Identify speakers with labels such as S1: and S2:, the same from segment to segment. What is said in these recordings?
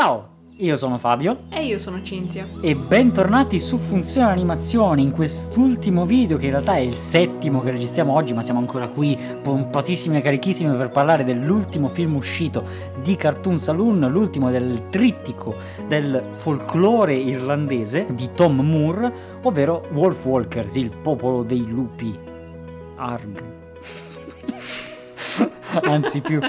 S1: Ciao, io sono Fabio
S2: E io sono Cinzia.
S1: e bentornati su Funzione Animazione in quest'ultimo video che in realtà è il settimo che registriamo oggi ma siamo ancora qui pompatissimi e carichissimi per parlare dell'ultimo film uscito di Cartoon Saloon, l'ultimo del trittico del folklore irlandese di Tom Moore, ovvero Wolf Walkers, il popolo dei lupi. Arg. Anzi più...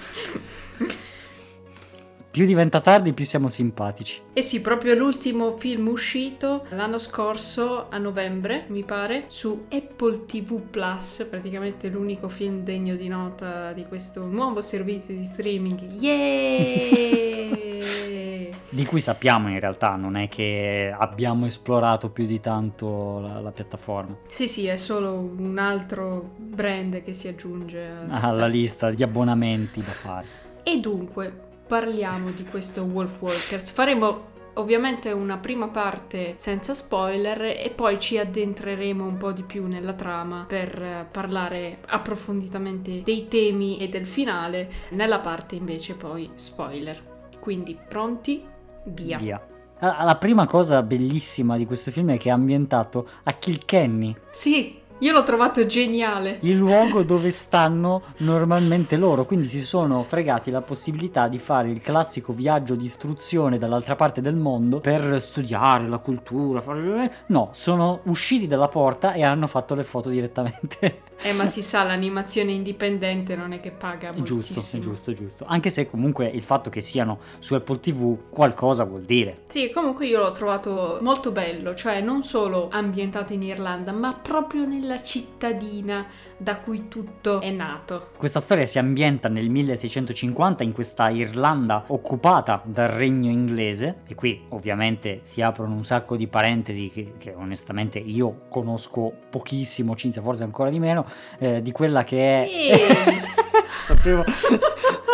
S1: Più diventa tardi, più siamo simpatici.
S2: E sì, proprio l'ultimo film uscito l'anno scorso, a novembre, mi pare, su Apple TV Plus, praticamente l'unico film degno di nota di questo nuovo servizio di streaming. Yeah!
S1: Di cui sappiamo in realtà, non è che abbiamo esplorato più di tanto la, la piattaforma.
S2: sì, sì, è solo un altro brand che si aggiunge
S1: Alla lista di abbonamenti da fare.
S2: E dunque, parliamo di questo Wolf Walkers. Faremo ovviamente una prima parte senza spoiler e poi ci addentreremo un po' di più nella trama per eh, parlare approfonditamente dei temi e del finale, nella parte invece poi spoiler. Quindi pronti? Via.
S1: Via. Ah, La prima cosa bellissima di questo film è che è ambientato a Kilkenny,
S2: Sì, io l'ho trovato geniale.
S1: il luogo dove stanno normalmente loro, quindi si sono fregati la possibilità di fare il classico viaggio di istruzione dall'altra parte del mondo per studiare la cultura. fare- No, sono usciti dalla porta e hanno fatto le foto direttamente.
S2: Eh, ma si sa, l'animazione indipendente non è che paga
S1: È giusto,
S2: moltissimo.
S1: giusto, giusto. Anche se comunque il fatto che siano su Apple TV qualcosa vuol dire.
S2: Sì, comunque io l'ho trovato molto bello, cioè non solo ambientato in Irlanda, ma proprio nella cittadina da cui tutto è nato.
S1: Questa storia si ambienta nel 1650 in questa Irlanda occupata dal regno inglese e qui ovviamente si aprono un sacco di parentesi che, che onestamente io conosco pochissimo, Cinzia forse ancora di meno, eh, di quella che è... Sapevo-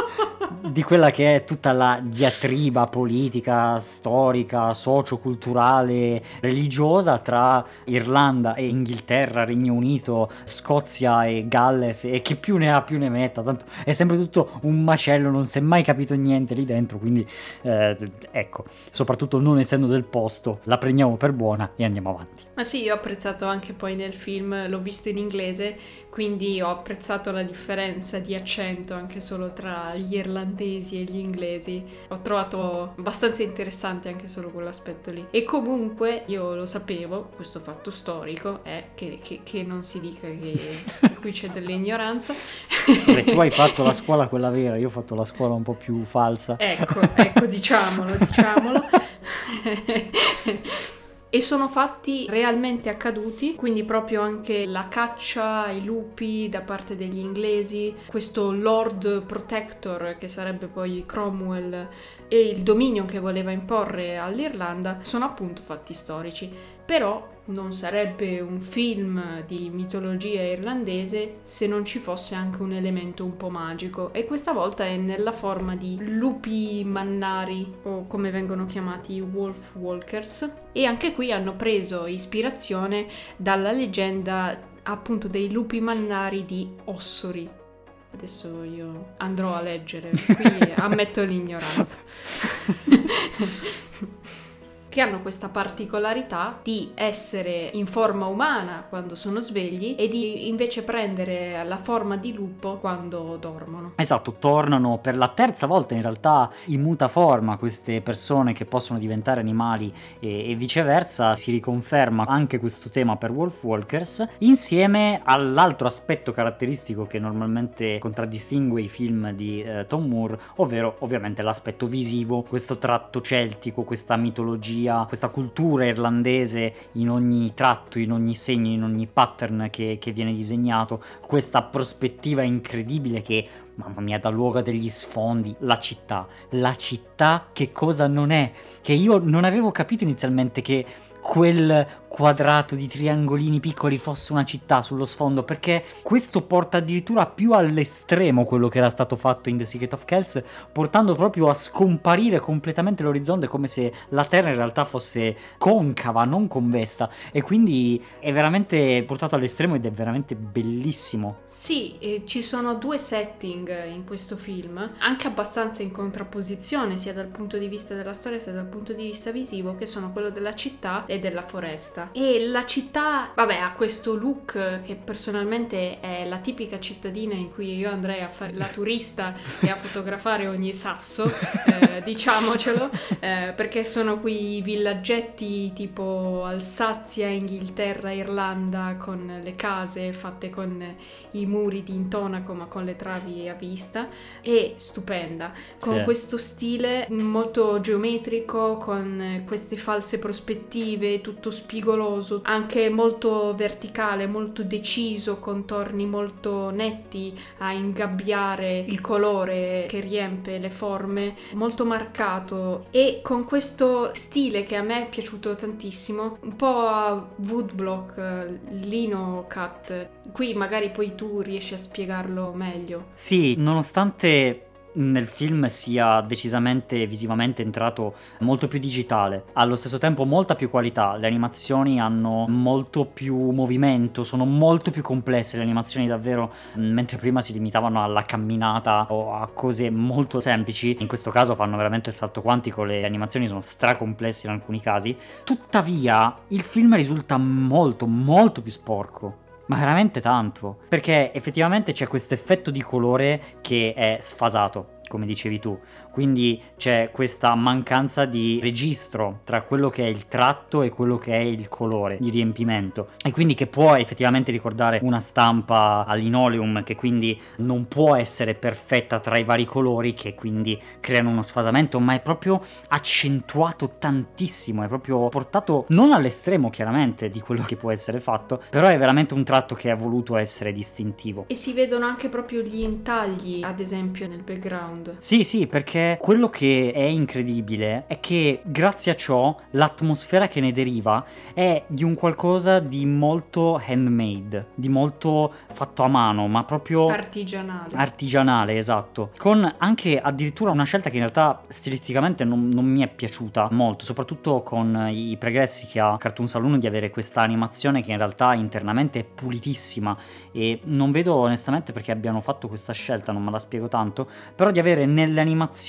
S1: di quella che è tutta la diatriba politica, storica, socioculturale, religiosa tra Irlanda e Inghilterra, Regno Unito, Scozia e Galles e chi più ne ha più ne metta, tanto è sempre tutto un macello, non si è mai capito niente lì dentro, quindi eh, ecco, soprattutto non essendo del posto, la prendiamo per buona e andiamo avanti.
S2: Ma sì, io ho apprezzato anche poi nel film, l'ho visto in inglese, quindi ho apprezzato la differenza di accento anche solo tra gli irlandesi e gli inglesi. Ho trovato abbastanza interessante anche solo quell'aspetto lì. E comunque io lo sapevo, questo fatto storico è che, che- che non si dica che qui c'è dell'ignoranza.
S1: Beh, tu hai fatto la scuola quella vera, io ho fatto la scuola un po' più falsa.
S2: Ecco, ecco, diciamolo, diciamolo. E sono fatti realmente accaduti, quindi proprio anche la caccia ai lupi da parte degli inglesi, questo Lord Protector che sarebbe poi Cromwell e il dominio che voleva imporre all'Irlanda sono appunto fatti storici. Però non sarebbe un film di mitologia irlandese se non ci fosse anche un elemento un po' magico e questa volta è nella forma di lupi mannari o come vengono chiamati wolf walkers e anche qui hanno preso ispirazione dalla leggenda appunto dei lupi mannari di Ossori. Adesso io andrò a leggere, qui ammetto l'ignoranza. che hanno questa particolarità di essere in forma umana quando sono svegli e di invece prendere la forma di lupo quando dormono.
S1: Esatto, tornano per la terza volta in realtà in mutaforma queste persone che possono diventare animali e, e viceversa, si riconferma anche questo tema per Wolf Walkers, insieme all'altro aspetto caratteristico che normalmente contraddistingue i film di eh, Tom Moore, ovvero ovviamente l'aspetto visivo, questo tratto celtico, questa mitologia, questa cultura irlandese in ogni tratto, in ogni segno, in ogni pattern che, che viene disegnato, questa prospettiva incredibile che Mamma mia, dà luogo a degli sfondi. La città. La città che cosa non è? Che io non avevo capito inizialmente che quel quadrato di triangolini piccoli fosse una città sullo sfondo, perché questo porta addirittura più all'estremo quello che era stato fatto in The Secret of Kells, portando proprio a scomparire completamente l'orizzonte come se la Terra in realtà fosse concava, non convessa, e quindi è veramente portato all'estremo ed è veramente bellissimo.
S2: Sì, e ci sono due setting in questo film, anche abbastanza in contrapposizione, sia dal punto di vista della storia sia dal punto di vista visivo, che sono quello della città e della foresta. E la città, vabbè, ha questo look che personalmente è la tipica cittadina in cui io andrei a fare la turista e a fotografare ogni sasso, eh, diciamocelo, eh, perché sono quei villaggetti tipo Alsazia, Inghilterra, Irlanda, con le case fatte con i muri di intonaco ma con le travi a vista, e stupenda, con
S1: Sì.
S2: questo stile molto geometrico, con queste false prospettive, tutto spigoloso, anche molto verticale, molto deciso, contorni molto netti a ingabbiare il colore che riempie le forme, molto marcato e con questo stile che a me è piaciuto tantissimo, un po' a woodblock, eh, lino cut. Qui magari poi tu riesci a spiegarlo meglio.
S1: Sì, nonostante nel film sia decisamente visivamente entrato molto più digitale, allo stesso tempo molta più qualità, le animazioni hanno molto più movimento, sono molto più complesse le animazioni davvero, mentre prima si limitavano alla camminata o a cose molto semplici, in questo caso fanno veramente il salto quantico, le animazioni sono stracomplesse in alcuni casi, tuttavia il film risulta molto molto più sporco. Ma veramente tanto. Perché effettivamente c'è questo effetto di colore che è sfasato, come dicevi tu. Quindi c'è questa mancanza di registro tra quello che è il tratto e quello che è il colore di riempimento. E quindi che può effettivamente ricordare una stampa a linoleum che quindi non può essere perfetta tra i vari colori che quindi creano uno sfasamento, ma è proprio accentuato tantissimo, è proprio portato non all'estremo chiaramente di quello che può essere fatto, però è veramente un tratto che ha voluto essere distintivo.
S2: E si vedono anche proprio gli intagli, ad esempio, nel background.
S1: Sì, sì, perché quello che è incredibile è che grazie a ciò l'atmosfera che ne deriva è di un qualcosa di molto handmade, di molto fatto a mano, ma proprio
S2: Artigianale.
S1: artigianale, esatto. Con anche addirittura una scelta che in realtà stilisticamente non, non mi è piaciuta molto, soprattutto con i pregressi che ha Cartoon Saloon di avere questa animazione che in realtà internamente è pulitissima e non vedo onestamente perché abbiano fatto questa scelta, non me la spiego tanto, però di avere nelle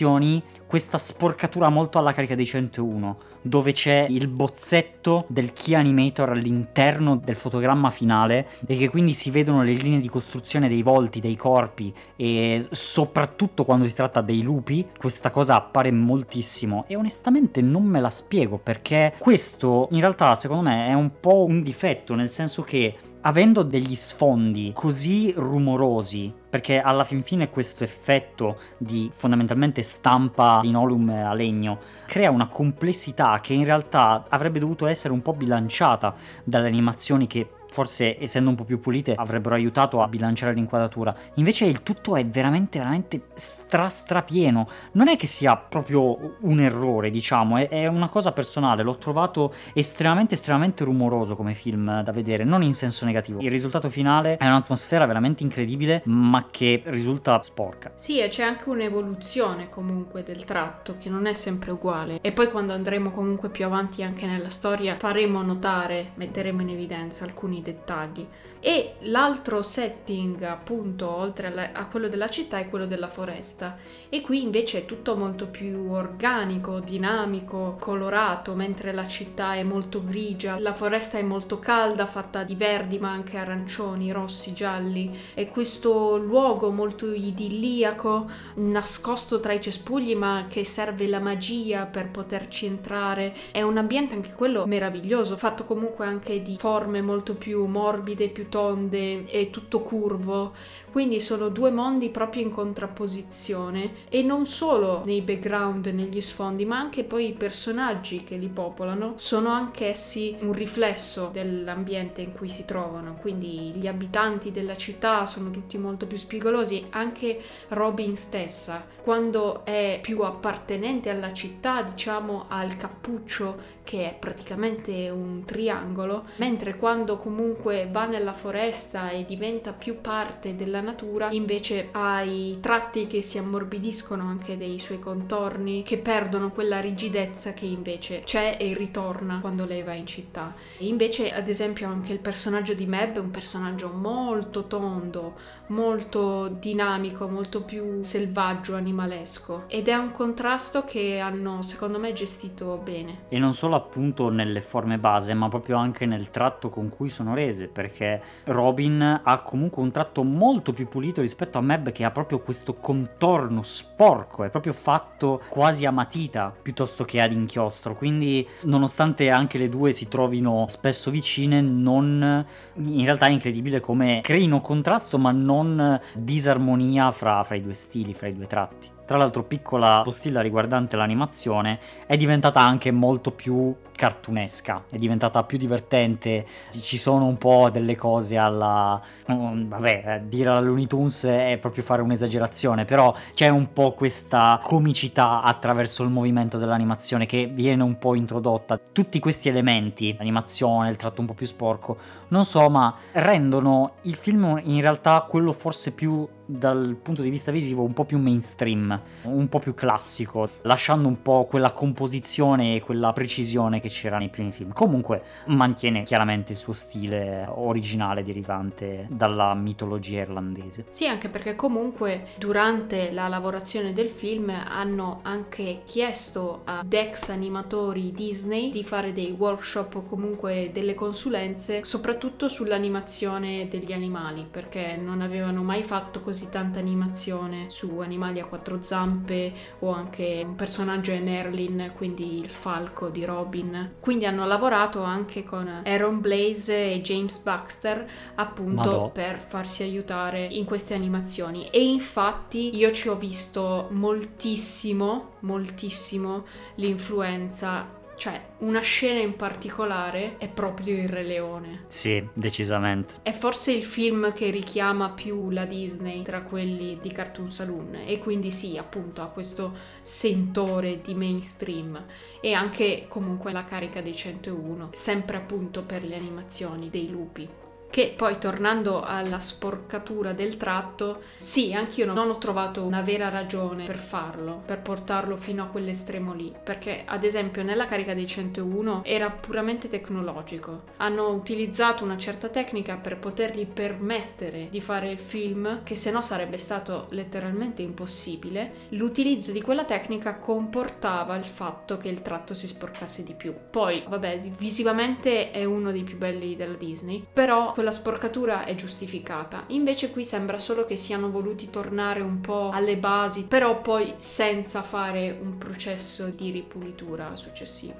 S1: animazioni questa sporcatura molto alla carica dei 101, dove c'è il bozzetto del key animator all'interno del fotogramma finale e che quindi si vedono le linee di costruzione dei volti, dei corpi e soprattutto quando si tratta dei lupi, questa cosa appare moltissimo e onestamente non me la spiego perché questo in realtà secondo me è un po' un difetto, nel senso che avendo degli sfondi così rumorosi, perché alla fin fine questo effetto di fondamentalmente stampa linoleum a legno crea una complessità che in realtà avrebbe dovuto essere un po' bilanciata dalle animazioni che forse essendo un po' più pulite avrebbero aiutato a bilanciare l'inquadratura. Invece il tutto è veramente veramente stra strapieno. Non è che sia proprio un errore, diciamo, è, è una cosa personale. L'ho trovato estremamente estremamente rumoroso come film da vedere, non in senso negativo. Il risultato finale è un'atmosfera veramente incredibile, ma che risulta sporca.
S2: Sì, e c'è anche un'evoluzione comunque del tratto che non è sempre uguale. E poi quando andremo comunque più avanti anche nella storia faremo notare, metteremo in evidenza alcuni dettagli. E l'altro setting, appunto, oltre alla- a quello della città, è quello della foresta. E qui invece è tutto molto più organico, dinamico, colorato, mentre la città è molto grigia, la foresta è molto calda, fatta di verdi ma anche arancioni, rossi, gialli. E questo luogo molto idilliaco, nascosto tra i cespugli, ma che serve la magia per poterci entrare. È un ambiente anche quello meraviglioso, fatto comunque anche di forme molto più morbide, più tonde e tutto curvo. Quindi sono due mondi proprio in contrapposizione e non solo nei background negli sfondi, ma anche poi i personaggi che li popolano sono anch'essi un riflesso dell'ambiente in cui si trovano. Quindi gli abitanti della città sono tutti molto più spigolosi, anche Robin stessa, quando è più appartenente alla città, diciamo, ha il cappuccio che è praticamente un triangolo, mentre quando comunque va nella foresta e diventa più parte della natura, invece ha i tratti che si ammorbidiscono anche dei suoi contorni, che perdono quella rigidezza che invece c'è e ritorna quando lei va in città. E invece, ad esempio, anche il personaggio di Meb è un personaggio molto tondo, molto dinamico, molto più selvaggio, animalesco ed è un contrasto che hanno secondo me gestito bene.
S1: E non solo appunto nelle forme base, ma proprio anche nel tratto con cui sono rese, perché Robin ha comunque un tratto molto più pulito rispetto a Meb che ha proprio questo contorno sporco, è proprio fatto quasi a matita piuttosto che ad inchiostro, quindi nonostante anche le due si trovino spesso vicine, non in realtà è incredibile come creino contrasto ma non non disarmonia fra, fra i due stili, fra i due tratti. Tra l'altro, piccola postilla riguardante l'animazione, è diventata anche molto più cartunesca, è diventata più divertente, ci sono un po' delle cose alla... Um, vabbè, dire alla Looney Tunes è proprio fare un'esagerazione, però c'è un po' questa comicità attraverso il movimento dell'animazione che viene un po' introdotta. Tutti questi elementi, l'animazione, il tratto un po' più sporco, non so, ma rendono il film in realtà quello forse più dal punto di vista visivo un po' più mainstream, un po' più classico, lasciando un po' quella composizione e quella precisione che c'era nei primi film. Comunque mantiene chiaramente il suo stile originale derivante dalla mitologia irlandese.
S2: Sì, anche perché comunque durante la lavorazione del film hanno anche chiesto ad ex animatori Disney di fare dei workshop o comunque delle consulenze, soprattutto sull'animazione degli animali, perché non avevano mai fatto così così tanta animazione su animali a quattro zampe o anche un personaggio è Merlin, quindi il falco di Robin. Quindi hanno lavorato anche con Aaron Blaze e James Baxter appunto Madò. per farsi aiutare in queste animazioni e infatti io ci ho visto moltissimo, moltissimo l'influenza cioè, una scena in particolare è proprio il Re Leone.
S1: Sì, decisamente.
S2: È forse il film che richiama più la Disney tra quelli di Cartoon Saloon e quindi sì, appunto, ha questo sentore di mainstream e anche comunque la carica dei 101, sempre appunto per le animazioni dei lupi che poi tornando alla sporcatura del tratto, sì, anch'io non ho trovato una vera ragione per farlo, per portarlo fino a quell'estremo lì, perché ad esempio nella carica dei 101 era puramente tecnologico. Hanno utilizzato una certa tecnica per potergli permettere di fare il film, che se no sarebbe stato letteralmente impossibile. L'utilizzo di quella tecnica comportava il fatto che il tratto si sporcasse di più. Poi, vabbè, visivamente è uno dei più belli della Disney, però quella sporcatura è giustificata. Invece qui sembra solo che siano voluti tornare un po' alle basi, però poi senza fare un processo di ripulitura successivo.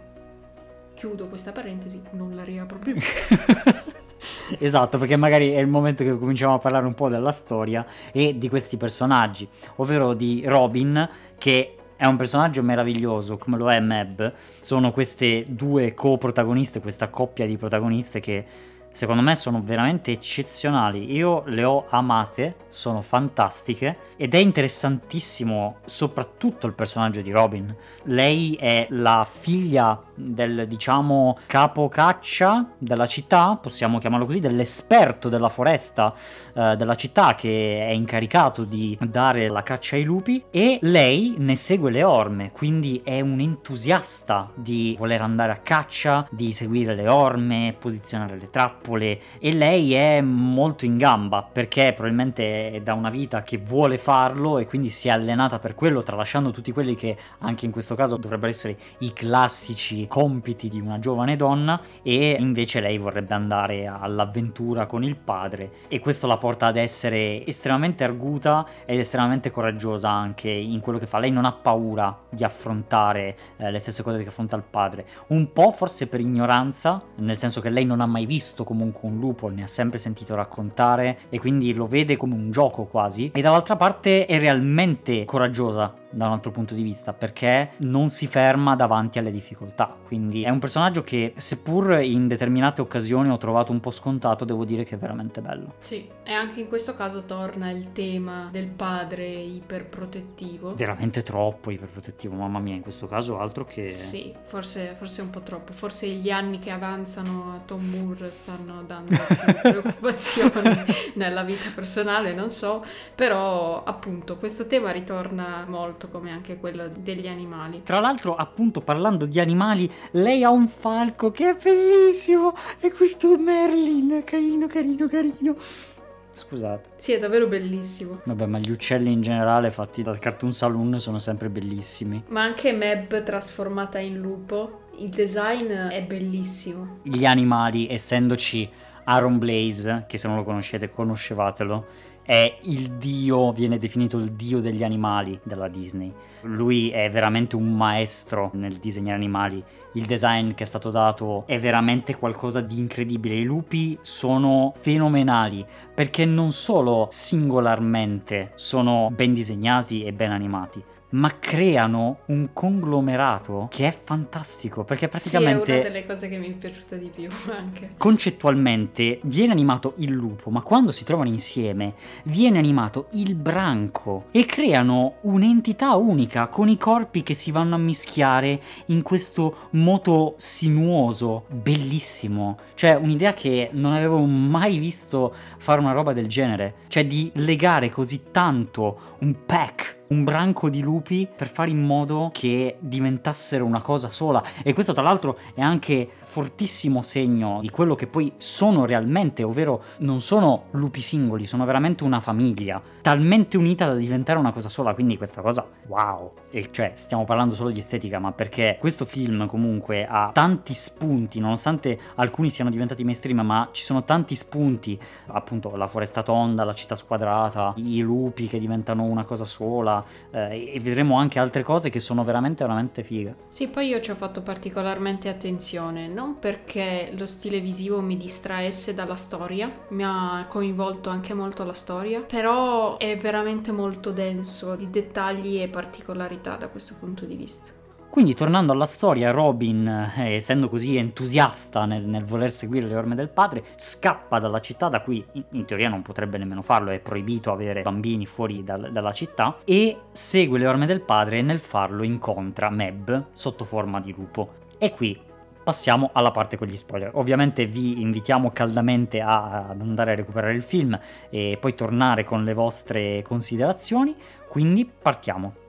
S2: Chiudo questa parentesi, non la riapro più.
S1: esatto, perché magari è il momento che cominciamo a parlare un po' della storia e di questi personaggi, ovvero di Robin che è un personaggio meraviglioso come lo è Meb. Sono queste due co-protagoniste, questa coppia di protagoniste che secondo me sono veramente eccezionali. Io le ho amate, sono fantastiche ed è interessantissimo soprattutto il personaggio di Robin. Lei è la figlia del diciamo capo caccia della città, possiamo chiamarlo così, dell'esperto della foresta eh, della città che è incaricato di dare la caccia ai lupi e lei ne segue le orme, quindi è un entusiasta di voler andare a caccia, di seguire le orme, posizionare le trappole trappole e lei è molto in gamba perché probabilmente è da una vita che vuole farlo e quindi si è allenata per quello tralasciando tutti quelli che anche in questo caso dovrebbero essere i classici compiti di una giovane donna e invece lei vorrebbe andare all'avventura con il padre e questo la porta ad essere estremamente arguta ed estremamente coraggiosa anche in quello che fa. Lei non ha paura di affrontare eh, le stesse cose che affronta il padre, un po' forse per ignoranza, nel senso che lei non ha mai visto comunque un lupo, ne ha sempre sentito raccontare e quindi lo vede come un gioco quasi. E dall'altra parte è realmente coraggiosa da un altro punto di vista perché non si ferma davanti alle difficoltà. Quindi è un personaggio che, seppur in determinate occasioni ho trovato un po' scontato, devo dire che è veramente bello.
S2: Sì, e anche in questo caso torna il tema del padre iperprotettivo.
S1: Veramente troppo iperprotettivo, mamma mia, in questo caso altro che...
S2: Sì, forse, forse un po' troppo. Forse gli anni che avanzano a Tom Moore stanno dando preoccupazioni nella vita personale, non so, però appunto questo tema ritorna molto come anche quello degli animali.
S1: Tra l'altro, appunto, parlando di animali, lei ha un falco che è bellissimo e questo Merlin, carino, carino, carino. Scusate.
S2: Sì, è davvero bellissimo.
S1: Vabbè, ma gli uccelli in generale fatti dal Cartoon Saloon sono sempre bellissimi.
S2: Ma anche Meb trasformata in lupo, il design è bellissimo.
S1: Gli animali, essendoci Aaron Blaze, che se non lo conoscete conoscevatelo, è il dio, viene definito il dio degli animali della Disney. Lui è veramente un maestro nel disegnare animali. Il design che è stato dato è veramente qualcosa di incredibile. I lupi sono fenomenali perché non solo singolarmente sono ben disegnati e ben animati, ma creano un conglomerato che è fantastico perché praticamente
S2: sì, è una delle cose che mi è piaciuta di più anche.
S1: Concettualmente viene animato il lupo ma quando si trovano insieme viene animato il branco e creano un'entità unica con i corpi che si vanno a mischiare in questo moto sinuoso bellissimo. Cioè un'idea che non avevo mai visto fare una roba del genere. Cioè di legare così tanto un pack un branco di lupi per fare in modo che diventassero una cosa sola. E questo, tra l'altro, è anche fortissimo segno di quello che poi sono realmente, ovvero non sono lupi singoli, sono veramente una famiglia, talmente unita da diventare una cosa sola. Quindi questa cosa, wow! E cioè, stiamo parlando solo di estetica, ma perché questo film comunque ha tanti spunti, nonostante alcuni siano diventati mainstream, ma ci sono tanti spunti, appunto la foresta tonda, la città squadrata, i lupi che diventano una cosa sola eh, e vedremo anche altre cose che sono veramente veramente fighe.
S2: Sì, poi io ci ho fatto particolarmente attenzione, non perché lo stile visivo mi distraesse dalla storia, mi ha coinvolto anche molto la storia, però è veramente molto denso di dettagli e particolarità da questo punto di vista.
S1: Quindi tornando alla storia, Robin, eh, essendo così entusiasta nel, nel, voler seguire le orme del padre, scappa dalla città da cui in, in teoria non potrebbe nemmeno farlo, è proibito avere bambini fuori dal, dalla città, e segue le orme del padre e nel farlo incontra Meb sotto forma di lupo. E qui passiamo alla parte con gli spoiler. Ovviamente vi invitiamo caldamente a, ad andare a recuperare il film e poi tornare con le vostre considerazioni, quindi partiamo.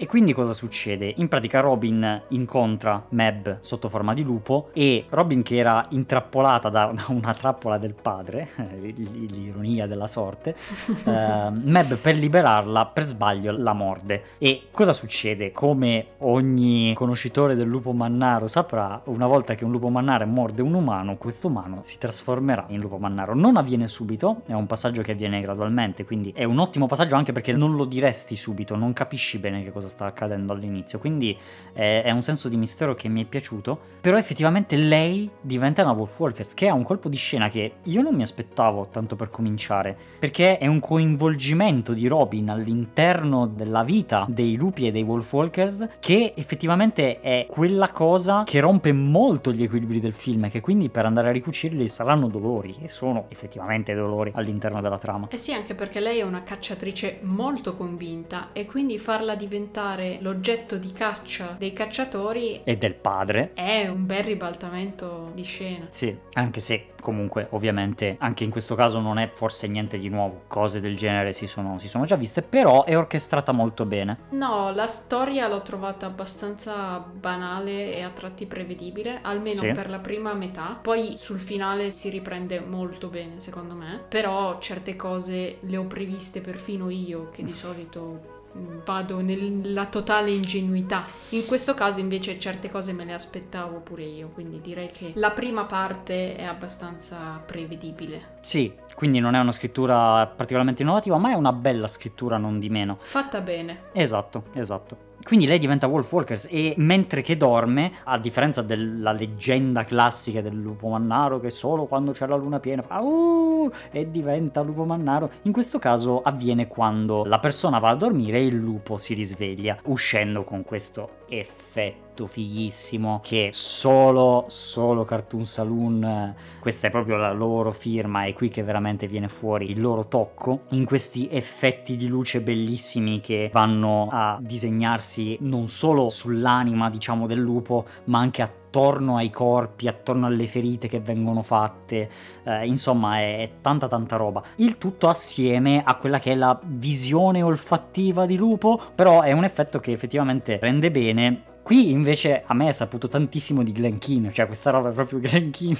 S1: E quindi cosa succede? In pratica Robin incontra Meb sotto forma di lupo e Robin che era intrappolata da una trappola del padre, l'ironia della sorte, eh, Meb per liberarla per sbaglio la morde. E cosa succede? Come ogni conoscitore del lupo mannaro saprà, una volta che un lupo mannaro morde un umano, questo umano si trasformerà in lupo mannaro. Non avviene subito, è un passaggio che avviene gradualmente, quindi è un ottimo passaggio anche perché non lo diresti subito, non capisci bene che cosa cosa sta accadendo all'inizio, quindi è, è, un senso di mistero che mi è piaciuto, però effettivamente lei diventa una Wolfwalkers, che ha un colpo di scena che io non mi aspettavo tanto per cominciare, perché è un coinvolgimento di Robin all'interno della vita dei lupi e dei Wolfwalkers che effettivamente è quella cosa che rompe molto gli equilibri del film e che quindi per andare a ricucirli saranno dolori e sono effettivamente dolori all'interno della trama.
S2: Eh sì, anche perché lei è una cacciatrice molto convinta e quindi farla diventare diventare l'oggetto di caccia dei cacciatori
S1: e del padre
S2: è un bel ribaltamento di scena.
S1: Sì, anche se comunque ovviamente anche in questo caso non è forse niente di nuovo, cose del genere si sono, si sono già viste, però è orchestrata molto bene.
S2: No, la storia l'ho trovata abbastanza banale e a tratti prevedibile, almeno sì. per la prima metà, poi sul finale si riprende molto bene secondo me, però certe cose le ho previste perfino io che di solito vado nella totale ingenuità. In questo caso invece certe cose me le aspettavo pure io, quindi direi che la prima parte è abbastanza prevedibile.
S1: Sì, quindi non è una scrittura particolarmente innovativa, ma è una bella scrittura non di meno.
S2: Fatta bene.
S1: Esatto, esatto. Quindi lei diventa Wolf Walkers e mentre che dorme, a differenza della leggenda classica del lupo mannaro che solo quando c'è la luna piena fa uh, e diventa lupo mannaro, in questo caso avviene quando la persona va a dormire e il lupo si risveglia, uscendo con questo effetto fighissimo che solo solo Cartoon Saloon questa è proprio la loro firma è qui che veramente viene fuori il loro tocco in questi effetti di luce bellissimi che vanno a disegnarsi non solo sull'anima diciamo del lupo ma anche attorno ai corpi, attorno alle ferite che vengono fatte, eh, insomma è, è tanta tanta roba. Il tutto assieme a quella che è la visione olfattiva di lupo, però è un effetto che effettivamente rende bene Qui invece a me è saputo tantissimo di Glen Keane, cioè questa roba è proprio Glen Keane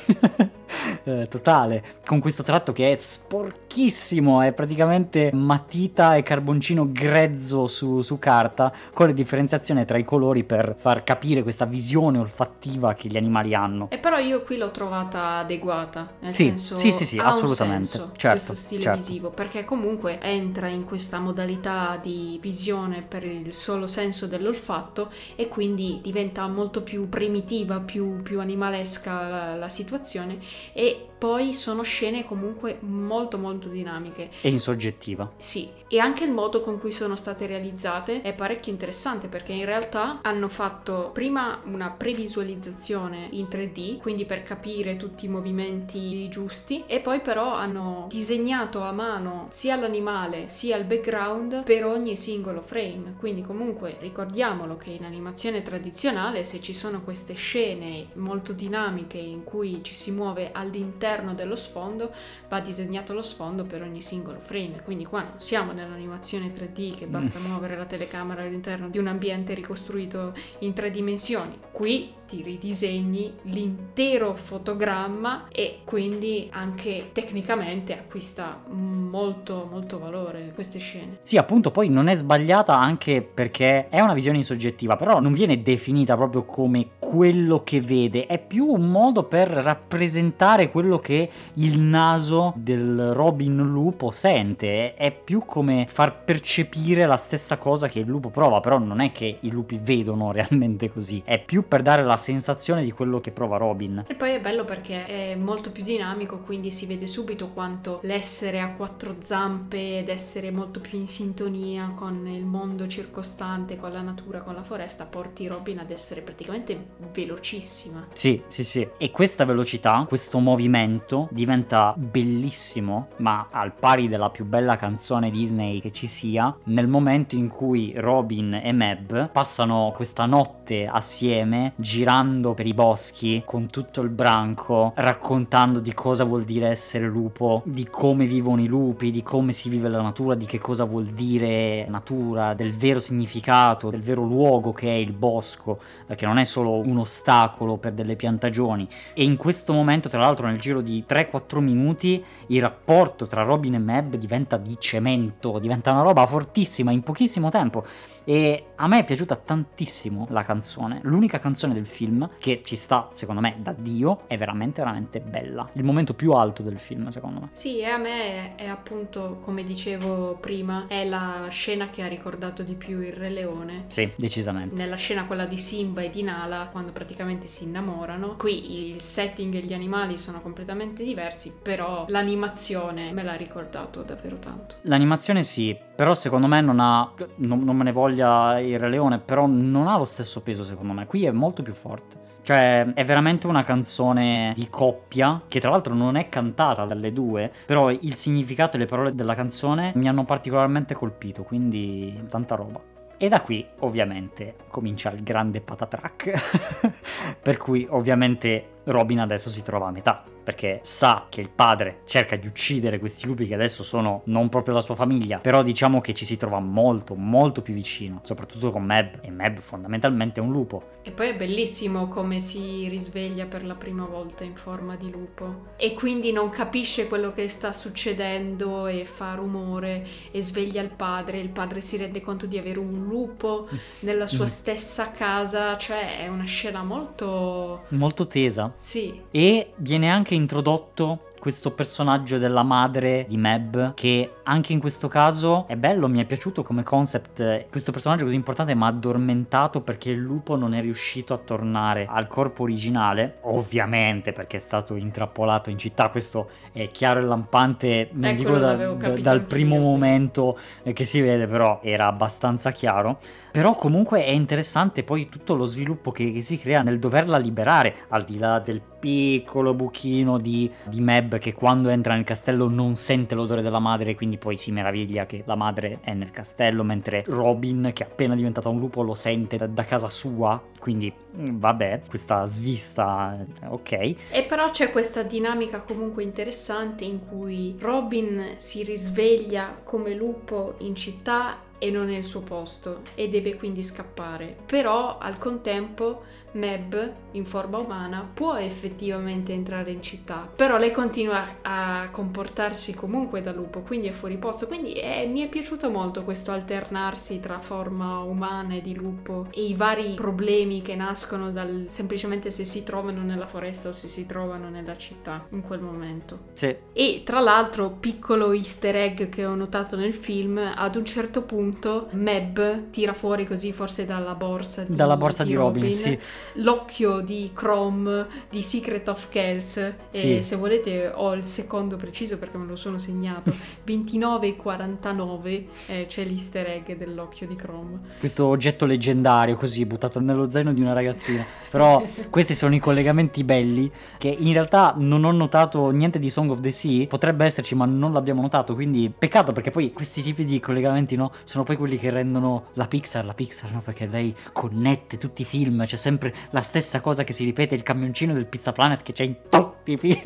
S1: eh, totale, con questo tratto che è sporchissimo, è praticamente matita e carboncino grezzo su, su carta, con la differenziazione tra i colori per far capire questa visione olfattiva che gli animali hanno.
S2: E però io qui l'ho trovata adeguata, nel
S1: sì,
S2: senso
S1: sì, sì, sì,
S2: ha
S1: assolutamente.
S2: senso
S1: certo,
S2: questo stile
S1: certo.
S2: visivo, perché comunque entra in questa modalità di visione per il solo senso dell'olfatto e quindi diventa molto più primitiva, più, più animalesca la, la situazione e poi sono scene comunque molto molto dinamiche.
S1: E in soggettiva.
S2: Sì, e anche il modo con cui sono state realizzate è parecchio interessante perché in realtà hanno fatto prima una previsualizzazione in 3D, quindi per capire tutti i movimenti giusti, e poi però hanno disegnato a mano sia l'animale sia il background per ogni singolo frame. Quindi comunque ricordiamolo che in animazione tradizionale se ci sono queste scene molto dinamiche in cui ci si muove all'interno dello sfondo, va disegnato lo sfondo per ogni singolo frame. Quindi qua non siamo nell'animazione 3D che basta muovere la telecamera all'interno di un ambiente ricostruito in tre dimensioni. Qui ti ridisegni l'intero fotogramma e quindi anche tecnicamente acquista molto molto valore queste scene.
S1: Sì, appunto, poi non è sbagliata anche perché è una visione soggettiva, però non viene definita proprio come quello che vede, è più un modo per rappresentare quello che il naso del Robin lupo sente, è più come far percepire la stessa cosa che il lupo prova, però non è che i lupi vedono realmente così, è più per dare la sensazione di quello che prova Robin.
S2: E poi è bello perché è molto più dinamico, quindi si vede subito quanto l'essere a quattro zampe ed essere molto più in sintonia con il mondo circostante, con la natura, con la foresta, porti Robin ad essere praticamente velocissima.
S1: Sì, sì, sì. E questa velocità, questo movimento diventa bellissimo, ma al pari della più bella canzone Disney che ci sia, nel momento in cui Robin e Meb passano questa notte assieme, girando per i boschi con tutto il branco, raccontando di cosa vuol dire essere lupo, di come vivono i lupi, di come si vive la natura, di che cosa vuol dire natura, del vero significato, del vero luogo che è il bosco, eh, che non è solo un ostacolo per delle piantagioni. E in questo momento, tra l'altro, nel giro di 3-4 minuti, il rapporto tra Robin e Meb diventa di cemento, diventa una roba fortissima in pochissimo tempo. E a me è piaciuta tantissimo la canzone. L'unica canzone del film che ci sta, secondo me, da Dio, è veramente, veramente bella. Il momento più alto del film, secondo me.
S2: Sì, e a me è, è appunto, come dicevo prima, è la scena che ha ricordato di più il Re Leone.
S1: Sì, decisamente.
S2: Nella scena quella di Simba e di Nala, quando praticamente si innamorano. Qui il setting e gli animali sono completamente diversi, però l'animazione me l'ha ricordato davvero tanto.
S1: L'animazione sì, però secondo me non ha, non, non me ne voglia il Re Leone, però non ha lo stesso peso secondo me, qui è molto più forte. Cioè, è veramente una canzone di coppia, che tra l'altro non è cantata dalle due, però il significato e le parole della canzone mi hanno particolarmente colpito, quindi tanta roba. E da qui, ovviamente, comincia il grande patatrack, per cui ovviamente Robin adesso si trova a metà perché sa che il padre cerca di uccidere questi lupi che adesso sono non proprio la sua famiglia, però diciamo che ci si trova molto, molto più vicino, soprattutto con Meb, e Meb fondamentalmente è un lupo.
S2: E poi è bellissimo come si risveglia per la prima volta in forma di lupo e quindi non capisce quello che sta succedendo e fa rumore e sveglia il padre, il padre si rende conto di avere un lupo nella sua stessa casa, cioè è una scena molto...
S1: Molto tesa.
S2: Sì.
S1: E viene anche introdotto questo personaggio della madre di Meb che anche in questo caso è bello, mi è piaciuto come concept, questo personaggio così importante ma addormentato perché il lupo non è riuscito a tornare al corpo originale, ovviamente perché è stato intrappolato in città, questo è chiaro e lampante, non dico da- da- dal primo
S2: quindi.
S1: momento eh, che si vede, però era abbastanza chiaro. Però comunque è interessante poi tutto lo sviluppo che, che si crea nel doverla liberare, al di là del piccolo buchino di, di Meb che quando entra nel castello non sente l'odore della madre, quindi poi si meraviglia che la madre è nel castello, mentre Robin, che è appena diventato un lupo, lo sente da, da casa sua. Quindi mm, vabbè, questa svista, eh, ok.
S2: E però c'è questa dinamica comunque interessante in cui Robin si risveglia come lupo in città e non è il suo posto e deve quindi scappare. Però al contempo Meb, in forma umana, può effettivamente entrare in città. Però lei continua a comportarsi comunque da lupo, quindi è fuori posto. Quindi eh, mi è piaciuto molto questo alternarsi tra forma umana e di lupo e i vari problemi che nascono dal semplicemente se si trovano nella foresta o se si trovano nella città in quel momento.
S1: Sì,
S2: E tra l'altro, piccolo easter egg che ho notato nel film, ad un certo punto Meb tira fuori così forse dalla borsa di,
S1: dalla borsa di Robin, sì.
S2: l'occhio di Chrome di Secret of Kells e
S1: Sì.
S2: se volete ho il secondo preciso perché me lo sono segnato 29,49 eh, c'è l'easter egg dell'occhio di Chrome
S1: questo oggetto leggendario così buttato nello zaino di una ragazzina. Però questi sono i collegamenti belli che in realtà non ho notato niente di Song of the Sea, potrebbe esserci ma non l'abbiamo notato, quindi peccato perché poi questi tipi di collegamenti no, sono poi quelli che rendono la Pixar la Pixar, no? Perché lei connette tutti i film, c'è sempre la stessa cosa che si ripete, il camioncino del Pizza Planet che c'è in tutti i film.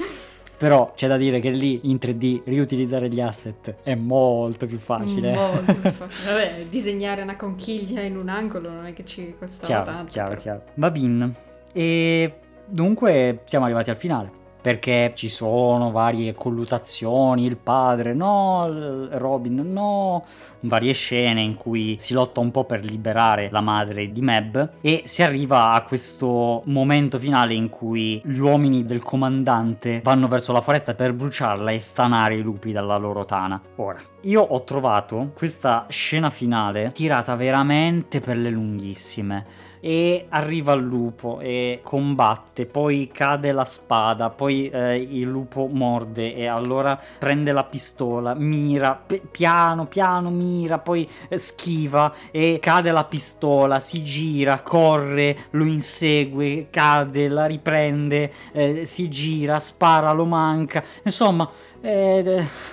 S1: Però c'è da dire che lì in 3D riutilizzare gli asset è molto più facile.
S2: molto più facile vabbè disegnare una conchiglia in un angolo non è che ci costava
S1: Chiaro,
S2: tanto
S1: chiaro,
S2: però.
S1: chiaro. Va bene. E dunque siamo arrivati al finale. Perché ci sono varie collutazioni, il padre no, Robin no, varie scene in cui si lotta un po' per liberare la madre di Meb e si arriva a questo momento finale in cui gli uomini del comandante vanno verso la foresta per bruciarla e stanare i lupi dalla loro tana. Ora, io ho trovato questa scena finale tirata veramente per le lunghissime e arriva il lupo e combatte, poi cade la spada, poi eh, il lupo morde e allora prende la pistola, mira, pe- piano piano mira, poi eh, schiva e cade la pistola, si gira, corre, lo insegue, cade, la riprende, eh, si gira, spara, lo manca, insomma... eh,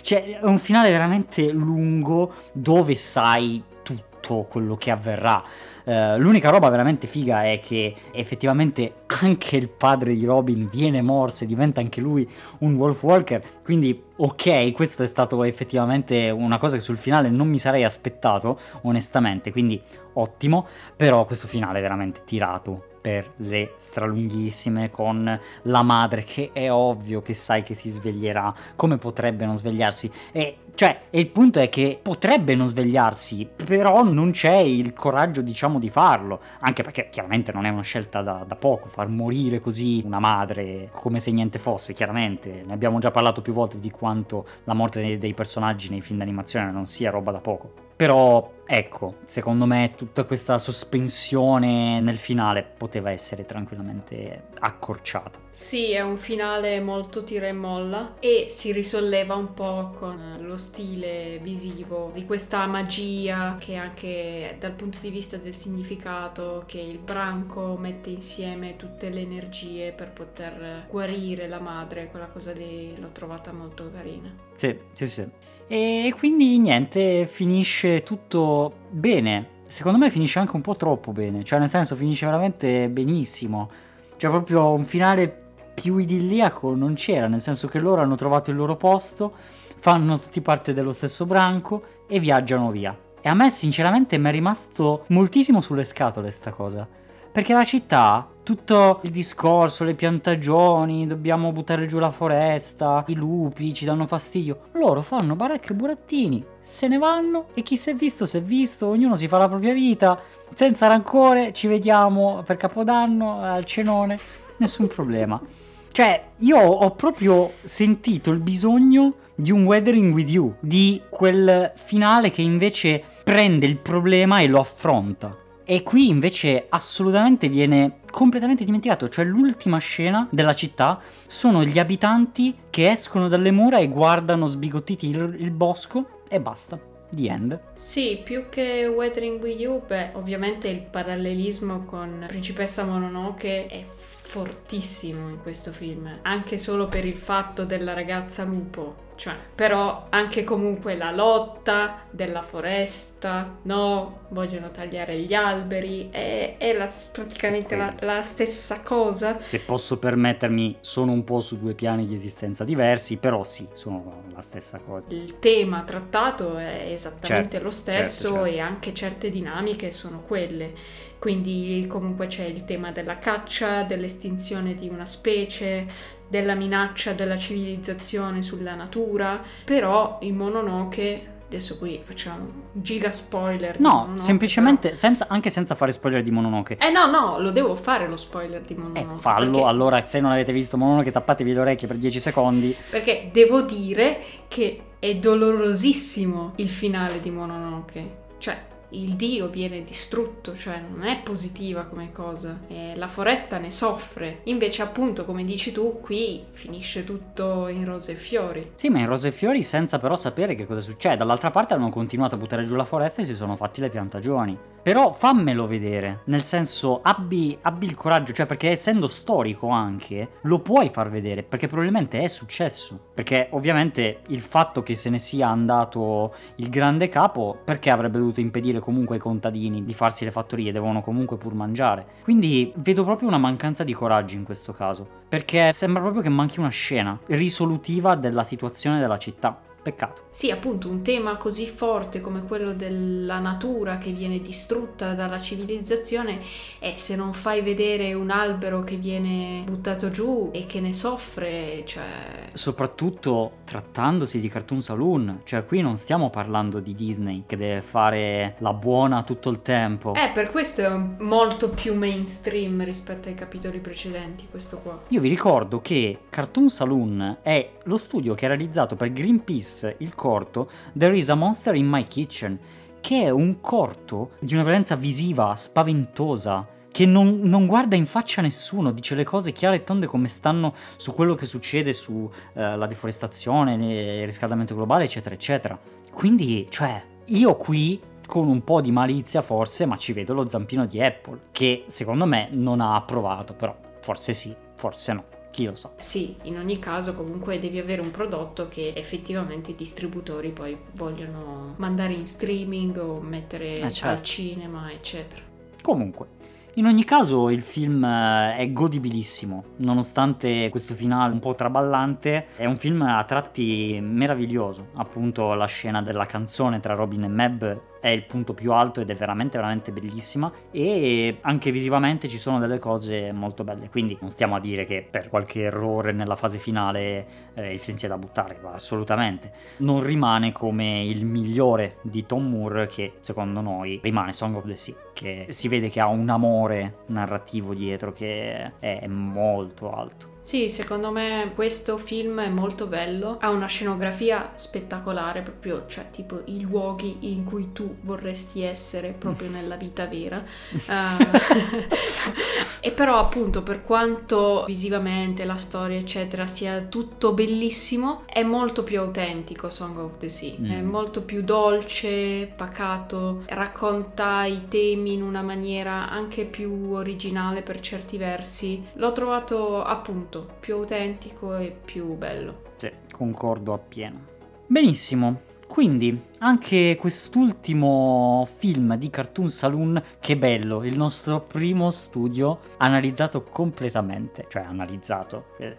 S1: cioè, è un finale veramente lungo dove sai tutto quello che avverrà. Eh, l'unica roba veramente figa è che effettivamente anche il padre di Robin viene morso e diventa anche lui un Wolf Walker. Quindi, ok, questo è stato effettivamente una cosa che sul finale non mi sarei aspettato, onestamente. Quindi, ottimo. Però questo finale è veramente tirato per le stralunghissime con la madre che è ovvio che sai che si sveglierà. Come potrebbe non svegliarsi? E cioè il punto è che potrebbe non svegliarsi però non c'è il coraggio diciamo di farlo. Anche perché chiaramente non è una scelta da, da poco far morire così una madre come se niente fosse chiaramente. Ne abbiamo già parlato più volte di quanto la morte dei, dei personaggi nei film d'animazione non sia roba da poco però ecco, secondo me tutta questa sospensione nel finale poteva essere tranquillamente accorciata.
S2: Sì, è un finale molto tira e molla e si risolleva un po' con lo stile visivo di questa magia che anche dal punto di vista del significato che il branco mette insieme tutte le energie per poter guarire la madre, quella cosa lì l'ho trovata molto carina.
S1: Sì, sì, sì. E quindi niente, finisce tutto bene. Secondo me finisce anche un po' troppo bene, cioè nel senso finisce veramente benissimo. Cioè proprio un finale più idilliaco non c'era, nel senso che loro hanno trovato il loro posto, fanno tutti parte dello stesso branco e viaggiano via. E a me sinceramente mi è rimasto moltissimo sulle scatole sta cosa. Perché la città, tutto il discorso, le piantagioni, dobbiamo buttare giù la foresta, i lupi ci danno fastidio. Loro fanno baracche e burattini, se ne vanno e chi si è visto si è visto, ognuno si fa la propria vita, senza rancore, ci vediamo per Capodanno al cenone nessun problema. Cioè, io ho proprio sentito il bisogno di un Weathering with You, di quel finale che invece prende il problema e lo affronta. E qui invece assolutamente viene completamente dimenticato, cioè l'ultima scena della città sono gli abitanti che escono dalle mura e guardano sbigottiti il, il bosco e basta. The End.
S2: Sì, più che Weathering with You, beh, ovviamente il parallelismo con Principessa Mononoke è fortissimo in questo film, anche solo per il fatto della ragazza lupo. Cioè, però anche comunque la lotta della foresta, no, vogliono tagliare gli alberi, è, è la, praticamente la, la, stessa cosa.
S1: Se posso permettermi, sono un po' su due piani di esistenza diversi, però sì, sono la stessa cosa.
S2: Il tema trattato è esattamente certo, lo stesso certo, certo. e anche certe dinamiche sono quelle. Quindi comunque c'è il tema della caccia, dell'estinzione di una specie, della minaccia della civilizzazione sulla natura, però in Mononoke adesso qui facciamo un giga spoiler.
S1: No, Mononoke, semplicemente, però... senza, anche senza fare spoiler di Mononoke.
S2: Eh no, no, lo devo fare lo spoiler di Mononoke.
S1: Eh, fallo, perché... allora se non avete visto Mononoke tappatevi le orecchie per 10 secondi.
S2: Perché devo dire che è dolorosissimo il finale di Mononoke. Cioè, il dio viene distrutto, cioè non è positiva come cosa, e la foresta ne soffre. Invece, appunto, come dici tu, qui finisce tutto in rose e fiori.
S1: Sì, ma in rose e fiori senza però sapere che cosa succede. Dall'altra parte hanno continuato a buttare giù la foresta e si sono fatti le piantagioni. Però fammelo vedere, nel senso abbi, abbi il coraggio, cioè perché essendo storico anche, lo puoi far vedere, perché probabilmente è successo. Perché ovviamente il fatto che se ne sia andato il grande capo, perché avrebbe dovuto impedire comunque ai contadini di farsi le fattorie, devono comunque pur mangiare. Quindi vedo proprio una mancanza di coraggio in questo caso, perché sembra proprio che manchi una scena risolutiva della situazione della città. Peccato.
S2: Sì, appunto, un tema così forte come quello della natura che viene distrutta dalla civilizzazione e se non fai vedere un albero che viene buttato giù e che ne soffre, cioè...
S1: Soprattutto trattandosi di Cartoon Saloon, cioè qui non stiamo parlando di Disney che deve fare la buona tutto il tempo.
S2: Eh, per questo è molto più mainstream rispetto ai capitoli precedenti, questo qua.
S1: Io vi ricordo che Cartoon Saloon è lo studio che ha realizzato per Greenpeace il corto There is a Monster in My Kitchen, che è un corto di una violenza visiva spaventosa che non, non, guarda in faccia a nessuno, dice le cose chiare e tonde come stanno su quello che succede sulla eh, deforestazione, il riscaldamento globale, eccetera, eccetera. Quindi, cioè, io qui con un po' di malizia forse, ma ci vedo lo zampino di Apple, che secondo me non ha approvato, però forse sì, forse no chi lo sa.
S2: Sì, in ogni caso comunque devi avere un prodotto che effettivamente i distributori poi vogliono mandare in streaming o mettere eh certo. al cinema, eccetera.
S1: Comunque, in ogni caso il film eh, è godibilissimo, nonostante questo finale un po' traballante, è un film a tratti meraviglioso, appunto la scena della canzone tra Robin e Meb è il punto più alto ed è veramente veramente bellissima. E anche visivamente ci sono delle cose molto belle. Quindi non stiamo a dire che per qualche errore nella fase finale eh, il film sia da buttare assolutamente. Non rimane come il migliore di Tom Moore che secondo noi rimane Song of the Sea che si vede che ha un amore narrativo dietro che è molto alto
S2: sì, secondo me questo film è molto bello, ha una scenografia spettacolare, proprio, cioè tipo i luoghi in cui tu vorresti essere proprio nella vita vera. Uh, e però appunto per quanto visivamente la storia eccetera sia tutto bellissimo, è molto più autentico Song of the Sea, mm. è molto più dolce, pacato, racconta i temi in una maniera anche più originale per certi versi. L'ho trovato appunto più autentico e più bello.
S1: Sì, concordo appieno. Benissimo, quindi anche quest'ultimo film di Cartoon Saloon, che bello, il nostro primo studio analizzato completamente, cioè analizzato, eh,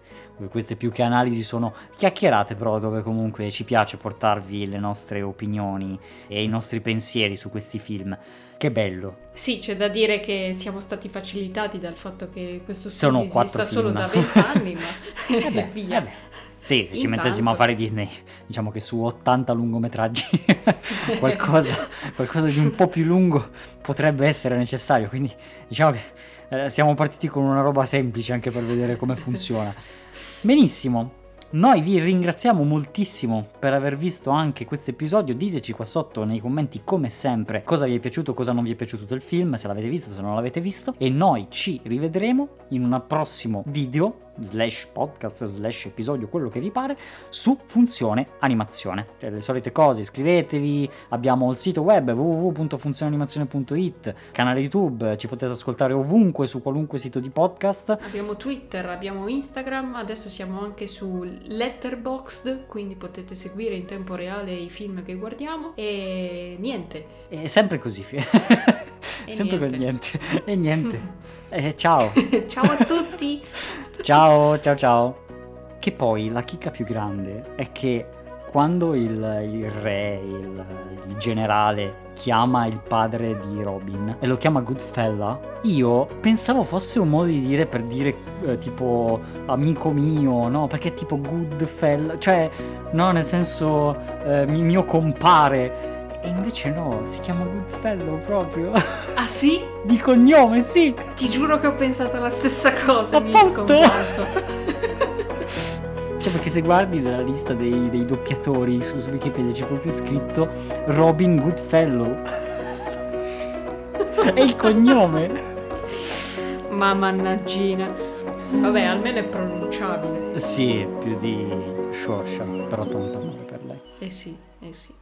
S1: queste più che analisi sono chiacchierate però dove comunque ci piace portarvi le nostre opinioni e i nostri pensieri su questi film. Che bello.
S2: Sì, c'è da dire che siamo stati facilitati dal fatto che questo studio Sono esista solo da vent'anni, ma eh beh, via. Eh
S1: sì, se Intanto. ci mettessimo a fare Disney, diciamo che su 80 lungometraggi qualcosa, qualcosa di un po' più lungo potrebbe essere necessario, quindi diciamo che eh, siamo partiti con una roba semplice anche per vedere come funziona. Benissimo, noi vi ringraziamo moltissimo per aver visto anche questo episodio. Diteci qua sotto nei commenti, come sempre, cosa vi è piaciuto, cosa non vi è piaciuto del film, se l'avete visto, se non l'avete visto. E noi ci rivedremo in un prossimo video slash podcast slash episodio, quello che vi pare, su funzione animazione. Per le solite cose, iscrivetevi, abbiamo il sito web www.funzioneanimazione.it, canale YouTube, ci potete ascoltare ovunque, su qualunque sito di podcast.
S2: Abbiamo Twitter, abbiamo Instagram, adesso siamo anche su Letterboxd, quindi potete seguire in tempo reale i film che guardiamo e niente.
S1: È sempre così. sempre
S2: niente.
S1: con niente. E niente. Eh, ciao.
S2: Ciao a tutti!
S1: Ciao, ciao, ciao. Che poi la chicca più grande è che quando il, il re, il, il generale, chiama il padre di Robin e lo chiama Goodfella, io pensavo fosse un modo di dire per dire eh, tipo amico mio, no? Perché tipo Goodfella, cioè, no, nel senso eh, mi- mio compare. E invece no, si chiama Goodfellow proprio.
S2: Ah sì?
S1: di cognome, sì.
S2: Ti giuro che ho pensato la stessa cosa,
S1: A
S2: mi
S1: posto? Cioè, perché se guardi nella lista dei, dei doppiatori su, su Wikipedia c'è proprio scritto Robin Goodfellow. È il cognome.
S2: Ma mannaggina. Vabbè, almeno è pronunciabile.
S1: Sì, più di Shorsha, però tonta male per lei.
S2: Eh sì, eh sì.